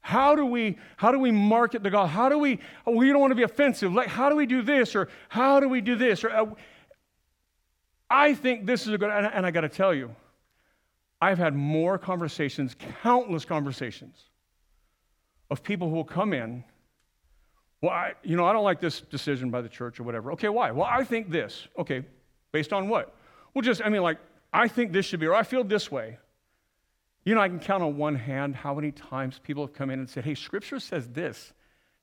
How do we how do we market the gospel? How do we oh, we don't want to be offensive? Like how do we do this or how do we do this? Or uh, I think this is a good and, and I got to tell you, I've had more conversations, countless conversations of people who will come in well, I, you know, I don't like this decision by the church or whatever. Okay, why? Well, I think this. Okay, based on what? Well, just, I mean, like, I think this should be, or I feel this way. You know, I can count on one hand how many times people have come in and said, hey, Scripture says this,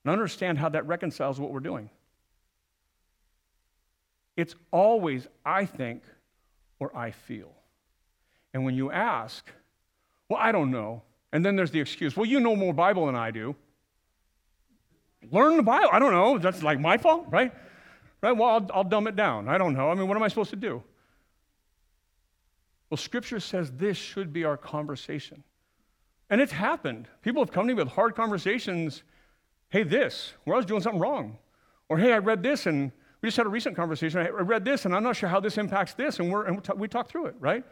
and understand how that reconciles what we're doing. It's always, I think, or I feel. And when you ask, well, I don't know, and then there's the excuse, well, you know more Bible than I do. Learn the Bible. I don't know. That's like my fault, right? Right? Well, I'll, I'll dumb it down. I don't know. I mean, what am I supposed to do? Well, Scripture says this should be our conversation. And it's happened. People have come to me with hard conversations. Hey, this, where I was doing something wrong. Or, hey, I read this and we just had a recent conversation. I read this and I'm not sure how this impacts this. And, we're, and we talk through it, right?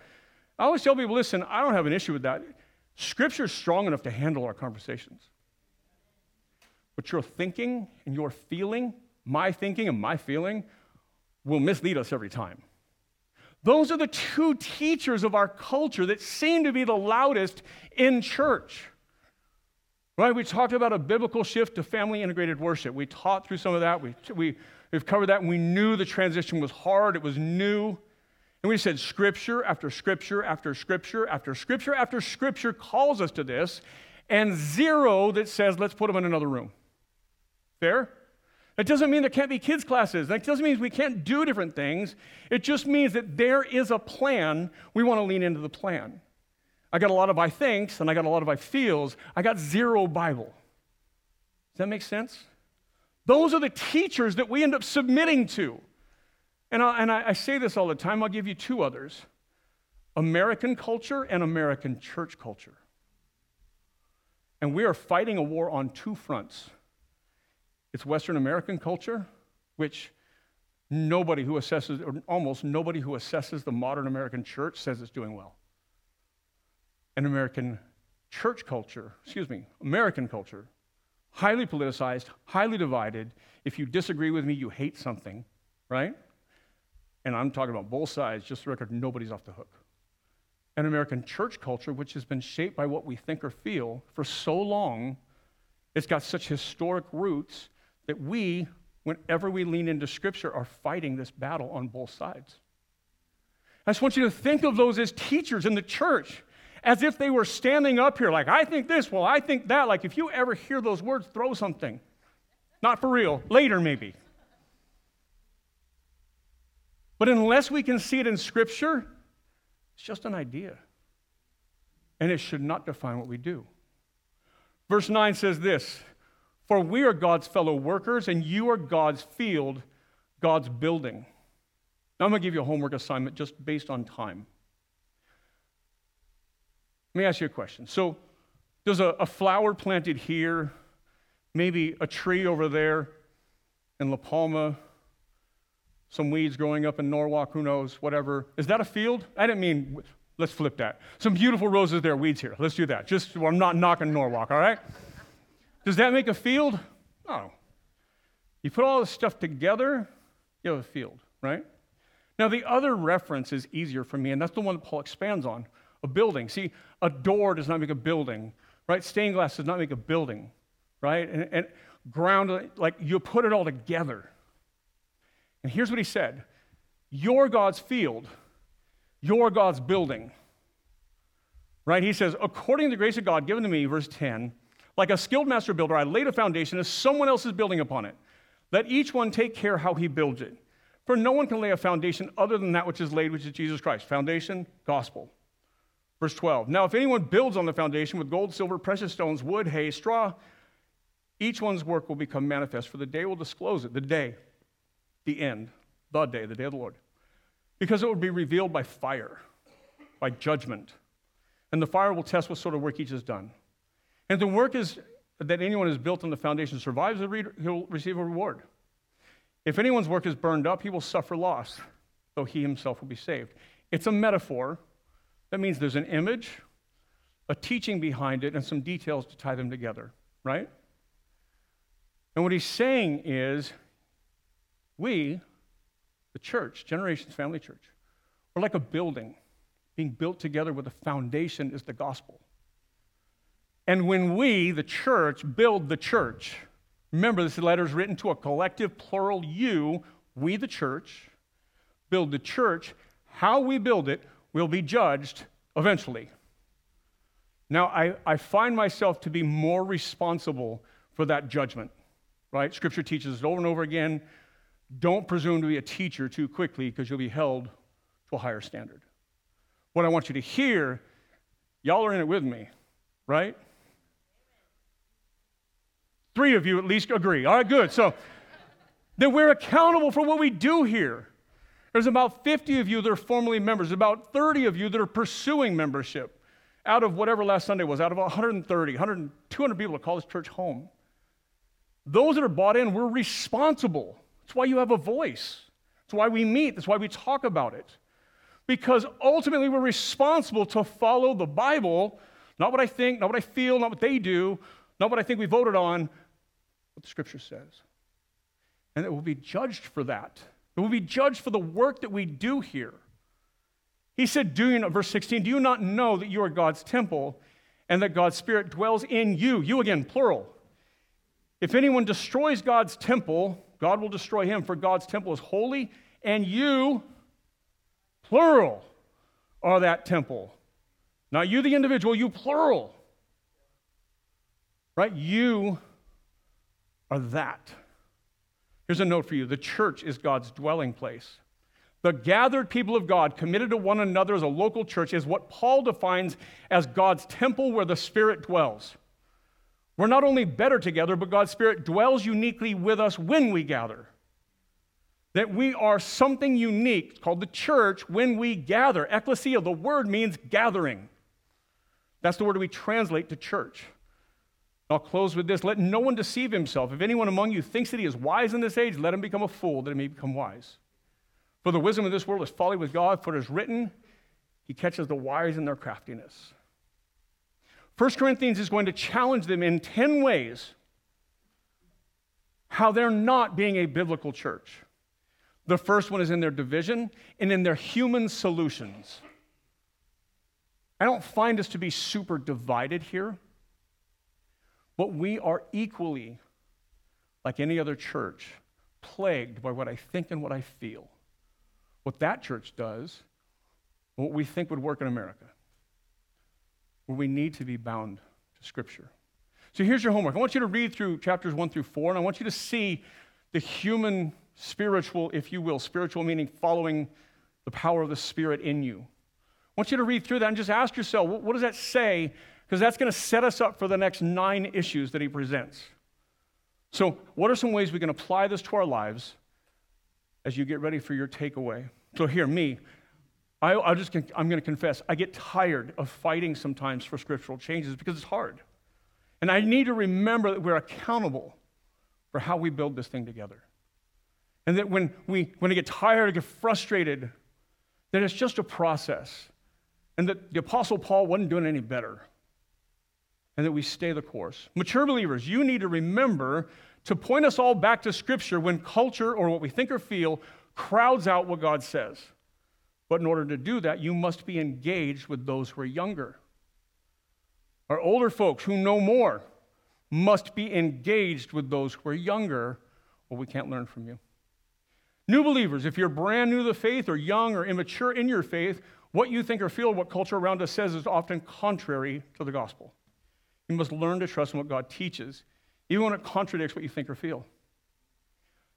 I always tell people listen, I don't have an issue with that. Scripture is strong enough to handle our conversations. But your thinking and your feeling, my thinking and my feeling, will mislead us every time. Those are the two teachers of our culture that seem to be the loudest in church. Right? We talked about a biblical shift to family integrated worship. We taught through some of that. We, we, we've covered that, and we knew the transition was hard, it was new. And we said scripture after scripture after scripture after scripture after scripture calls us to this, and zero that says, let's put them in another room. Fair? That doesn't mean there can't be kids' classes. That doesn't mean we can't do different things. It just means that there is a plan. We want to lean into the plan. I got a lot of I thinks and I got a lot of I feels. I got zero Bible. Does that make sense? Those are the teachers that we end up submitting to. And, I, and I, I say this all the time. I'll give you two others American culture and American church culture. And we are fighting a war on two fronts. It's Western American culture, which nobody who assesses, or almost nobody who assesses the modern American church says it's doing well. And American church culture, excuse me, American culture, highly politicized, highly divided. If you disagree with me, you hate something, right? And I'm talking about both sides, just the record, nobody's off the hook. An American church culture, which has been shaped by what we think or feel for so long, it's got such historic roots that we, whenever we lean into Scripture, are fighting this battle on both sides. I just want you to think of those as teachers in the church, as if they were standing up here, like, I think this, well, I think that. Like, if you ever hear those words, throw something. Not for real, later maybe. But unless we can see it in Scripture, it's just an idea. And it should not define what we do. Verse 9 says this For we are God's fellow workers, and you are God's field, God's building. Now I'm going to give you a homework assignment just based on time. Let me ask you a question. So, there's a, a flower planted here, maybe a tree over there in La Palma, some weeds growing up in Norwalk, who knows, whatever. Is that a field? I didn't mean, let's flip that. Some beautiful roses there, weeds here. Let's do that. Just, well, I'm not knocking Norwalk, all right? Does that make a field? No. You put all this stuff together, you have a field, right? Now, the other reference is easier for me, and that's the one that Paul expands on a building. See, a door does not make a building, right? Stained glass does not make a building, right? And, and ground, like you put it all together. And here's what he said You're God's field, you're God's building. Right? He says, according to the grace of God given to me, verse 10, like a skilled master builder, I laid a foundation as someone else is building upon it. Let each one take care how he builds it. For no one can lay a foundation other than that which is laid, which is Jesus Christ. Foundation, gospel. Verse 12. Now, if anyone builds on the foundation with gold, silver, precious stones, wood, hay, straw, each one's work will become manifest, for the day will disclose it. The day, the end, the day, the day of the Lord. Because it will be revealed by fire, by judgment. And the fire will test what sort of work each has done. And the work is that anyone has built on the foundation survives, he'll receive a reward. If anyone's work is burned up, he will suffer loss, though he himself will be saved. It's a metaphor. That means there's an image, a teaching behind it, and some details to tie them together, right? And what he's saying is we, the church, Generations Family Church, we're like a building being built together where the foundation is the gospel. And when we, the church, build the church, Remember, this letter is written to a collective, plural you, we the church, build the church. How we build it will be judged eventually. Now, I, I find myself to be more responsible for that judgment, right? Scripture teaches it over and over again. Don't presume to be a teacher too quickly because you'll be held to a higher standard. What I want you to hear, y'all are in it with me, right? Three of you at least agree. All right, good. So then we're accountable for what we do here. There's about 50 of you that are formally members, about 30 of you that are pursuing membership out of whatever last Sunday was, out of 130, 100, 200 people that call this church home. Those that are bought in, we're responsible. That's why you have a voice. That's why we meet. That's why we talk about it. Because ultimately, we're responsible to follow the Bible, not what I think, not what I feel, not what they do, not what I think we voted on, what the scripture says. And it will be judged for that. It will be judged for the work that we do here. He said, Do you know, verse 16, do you not know that you are God's temple and that God's Spirit dwells in you? You again, plural. If anyone destroys God's temple, God will destroy him, for God's temple is holy, and you, plural, are that temple. Not you, the individual, you, plural. Right? You are that. Here's a note for you the church is God's dwelling place. The gathered people of God, committed to one another as a local church, is what Paul defines as God's temple where the Spirit dwells. We're not only better together, but God's Spirit dwells uniquely with us when we gather. That we are something unique called the church when we gather. Ecclesia, the word means gathering. That's the word we translate to church. I'll close with this. Let no one deceive himself. If anyone among you thinks that he is wise in this age, let him become a fool, that he may become wise. For the wisdom of this world is folly with God, for it is written, He catches the wise in their craftiness. 1 Corinthians is going to challenge them in 10 ways how they're not being a biblical church. The first one is in their division and in their human solutions. I don't find us to be super divided here. But we are equally, like any other church, plagued by what I think and what I feel. What that church does, what we think would work in America, where we need to be bound to Scripture. So here's your homework. I want you to read through chapters 1 through 4, and I want you to see the human spiritual, if you will, spiritual meaning following the power of the Spirit in you. I want you to read through that and just ask yourself, what does that say? Because that's going to set us up for the next nine issues that he presents. So, what are some ways we can apply this to our lives as you get ready for your takeaway? So, here, me, I, I just, I'm going to confess, I get tired of fighting sometimes for scriptural changes because it's hard. And I need to remember that we're accountable for how we build this thing together. And that when we when I get tired, I get frustrated, that it's just a process. And that the Apostle Paul wasn't doing any better. And that we stay the course. Mature believers, you need to remember to point us all back to Scripture when culture or what we think or feel crowds out what God says. But in order to do that, you must be engaged with those who are younger. Our older folks who know more must be engaged with those who are younger, or we can't learn from you. New believers, if you're brand new to the faith or young or immature in your faith, what you think or feel, what culture around us says, is often contrary to the gospel. You must learn to trust in what God teaches, even when it contradicts what you think or feel.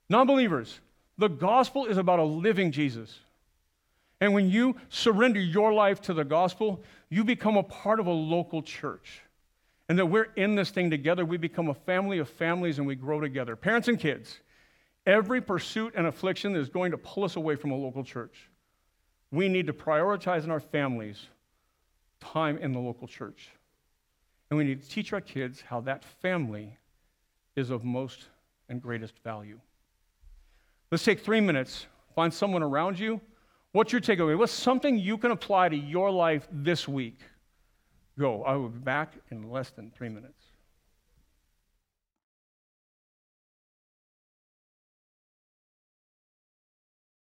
Non believers, the gospel is about a living Jesus. And when you surrender your life to the gospel, you become a part of a local church. And that we're in this thing together. We become a family of families and we grow together. Parents and kids, every pursuit and affliction is going to pull us away from a local church. We need to prioritize in our families time in the local church. And we need to teach our kids how that family is of most and greatest value. Let's take three minutes, find someone around you What's your takeaway? What's something you can apply to your life this week? Go. I will be back in less than three minutes.